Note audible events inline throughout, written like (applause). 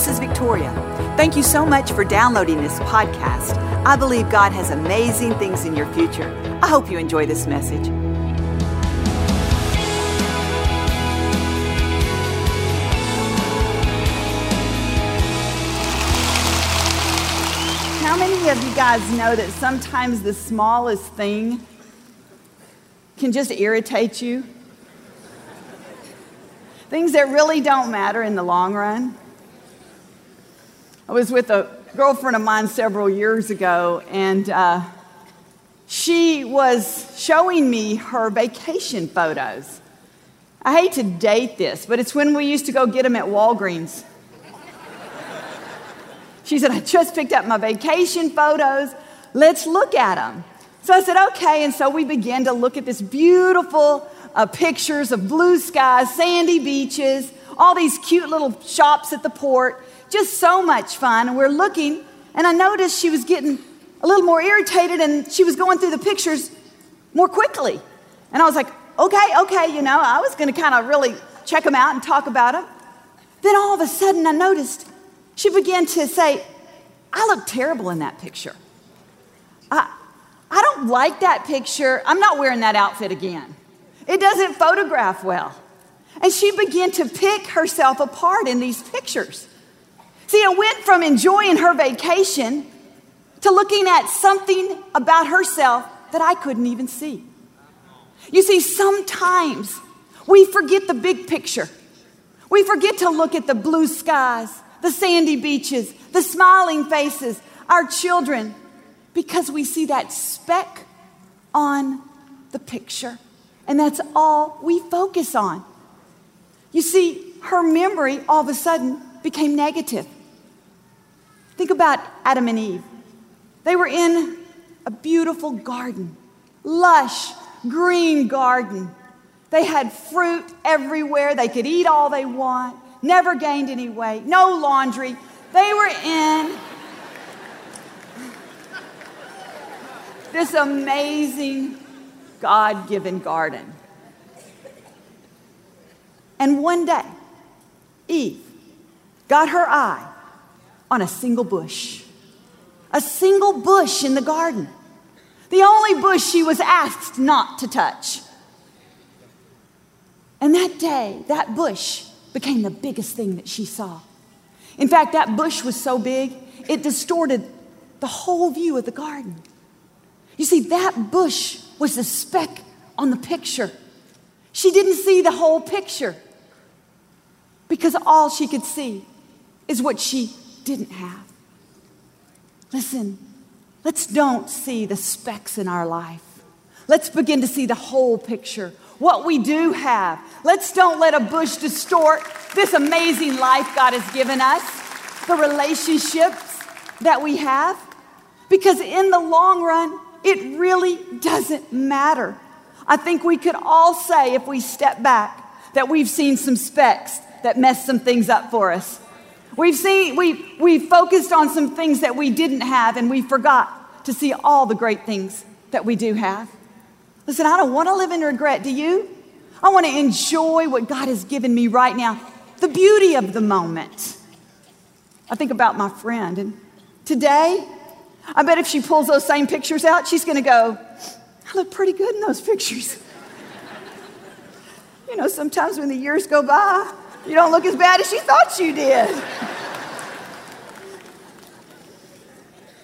this is Victoria. Thank you so much for downloading this podcast. I believe God has amazing things in your future. I hope you enjoy this message. How many of you guys know that sometimes the smallest thing can just irritate you? Things that really don't matter in the long run. I was with a girlfriend of mine several years ago, and uh, she was showing me her vacation photos. I hate to date this, but it's when we used to go get them at Walgreens. She said, I just picked up my vacation photos. Let's look at them. So I said, okay. And so we began to look at this beautiful uh, pictures of blue skies, sandy beaches, all these cute little shops at the port. Just so much fun. And we're looking, and I noticed she was getting a little more irritated and she was going through the pictures more quickly. And I was like, okay, okay, you know, I was going to kind of really check them out and talk about them. Then all of a sudden, I noticed she began to say, I look terrible in that picture. I, I don't like that picture. I'm not wearing that outfit again. It doesn't photograph well. And she began to pick herself apart in these pictures. See, it went from enjoying her vacation to looking at something about herself that I couldn't even see. You see, sometimes we forget the big picture. We forget to look at the blue skies, the sandy beaches, the smiling faces, our children, because we see that speck on the picture. And that's all we focus on. You see, her memory all of a sudden became negative. Think about Adam and Eve. They were in a beautiful garden, lush, green garden. They had fruit everywhere. They could eat all they want, never gained any weight, no laundry. They were in this amazing God given garden. And one day, Eve got her eye on a single bush. A single bush in the garden. The only bush she was asked not to touch. And that day, that bush became the biggest thing that she saw. In fact, that bush was so big, it distorted the whole view of the garden. You see, that bush was the speck on the picture. She didn't see the whole picture because all she could see is what she didn't have. Listen, let's don't see the specks in our life. Let's begin to see the whole picture, what we do have. Let's don't let a bush distort this amazing life God has given us, the relationships that we have, because in the long run, it really doesn't matter. I think we could all say, if we step back, that we've seen some specks that messed some things up for us. We've seen, we, we focused on some things that we didn't have, and we forgot to see all the great things that we do have. Listen, I don't want to live in regret. Do you? I want to enjoy what God has given me right now, the beauty of the moment. I think about my friend, and today, I bet if she pulls those same pictures out, she's going to go, I look pretty good in those pictures. (laughs) you know, sometimes when the years go by, you don't look as bad as she thought you did.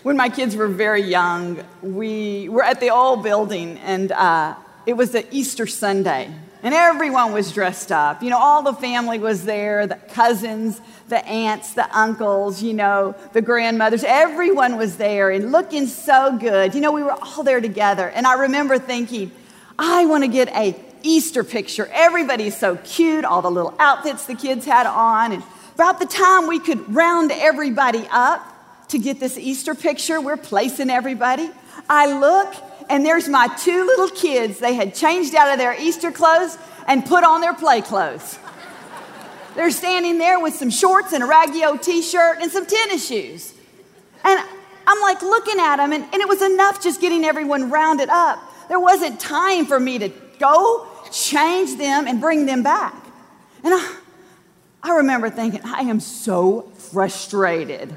when my kids were very young, we were at the old building, and uh, it was the Easter Sunday, and everyone was dressed up. You know, all the family was there the cousins, the aunts, the uncles, you know, the grandmothers. Everyone was there and looking so good. You know, we were all there together. And I remember thinking, I want to get a Easter picture. Everybody's so cute, all the little outfits the kids had on. And about the time we could round everybody up to get this Easter picture, we're placing everybody. I look, and there's my two little kids. They had changed out of their Easter clothes and put on their play clothes. They're standing there with some shorts and a raggedy t shirt and some tennis shoes. And I'm like looking at them, and, and it was enough just getting everyone rounded up. There wasn't time for me to go change them and bring them back. And I, I remember thinking, I am so frustrated.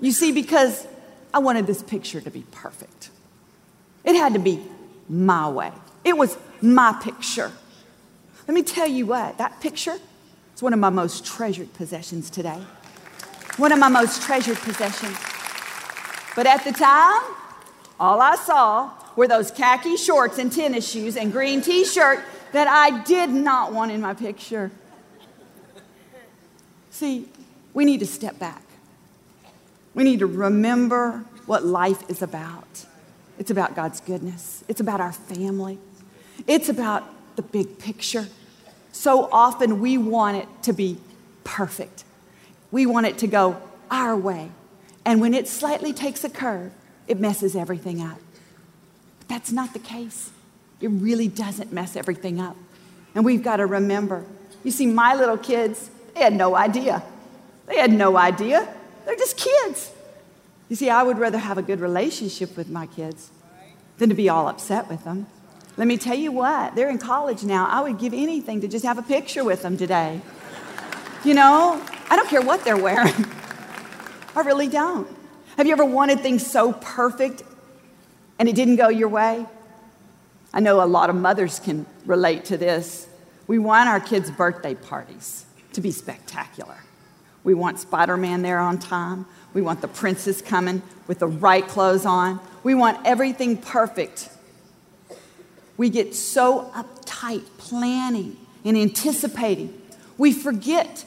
You see, because I wanted this picture to be perfect. It had to be my way. It was my picture. Let me tell you what, that picture is one of my most treasured possessions today. One of my most treasured possessions. But at the time, all I saw were those khaki shorts and tennis shoes and green t shirt that I did not want in my picture. See, we need to step back. We need to remember what life is about. It's about God's goodness, it's about our family, it's about the big picture. So often we want it to be perfect, we want it to go our way. And when it slightly takes a curve, it messes everything up. But that's not the case. It really doesn't mess everything up. And we've got to remember. You see, my little kids, they had no idea. They had no idea. They're just kids. You see, I would rather have a good relationship with my kids than to be all upset with them. Let me tell you what, they're in college now. I would give anything to just have a picture with them today. You know, I don't care what they're wearing. I really don't. Have you ever wanted things so perfect and it didn't go your way? I know a lot of mothers can relate to this. We want our kids' birthday parties to be spectacular. We want Spider Man there on time. We want the princess coming with the right clothes on. We want everything perfect. We get so uptight planning and anticipating. We forget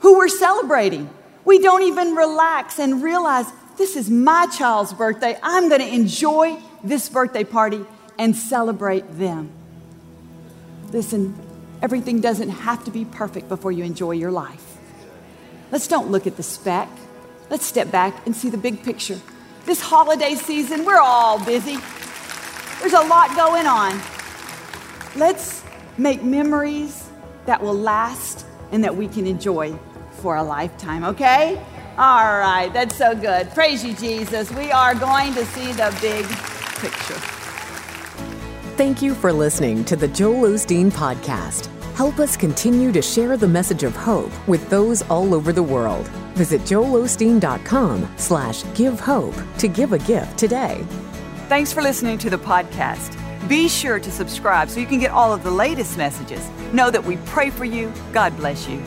who we're celebrating. We don't even relax and realize this is my child's birthday. I'm going to enjoy this birthday party and celebrate them. Listen, everything doesn't have to be perfect before you enjoy your life. Let's don't look at the speck. Let's step back and see the big picture. This holiday season, we're all busy. There's a lot going on. Let's make memories that will last and that we can enjoy for a lifetime, okay? All right, that's so good. Praise you, Jesus. We are going to see the big picture. Thank you for listening to the Joel Osteen Podcast. Help us continue to share the message of hope with those all over the world. Visit joelosteen.com slash give hope to give a gift today. Thanks for listening to the podcast. Be sure to subscribe so you can get all of the latest messages. Know that we pray for you. God bless you.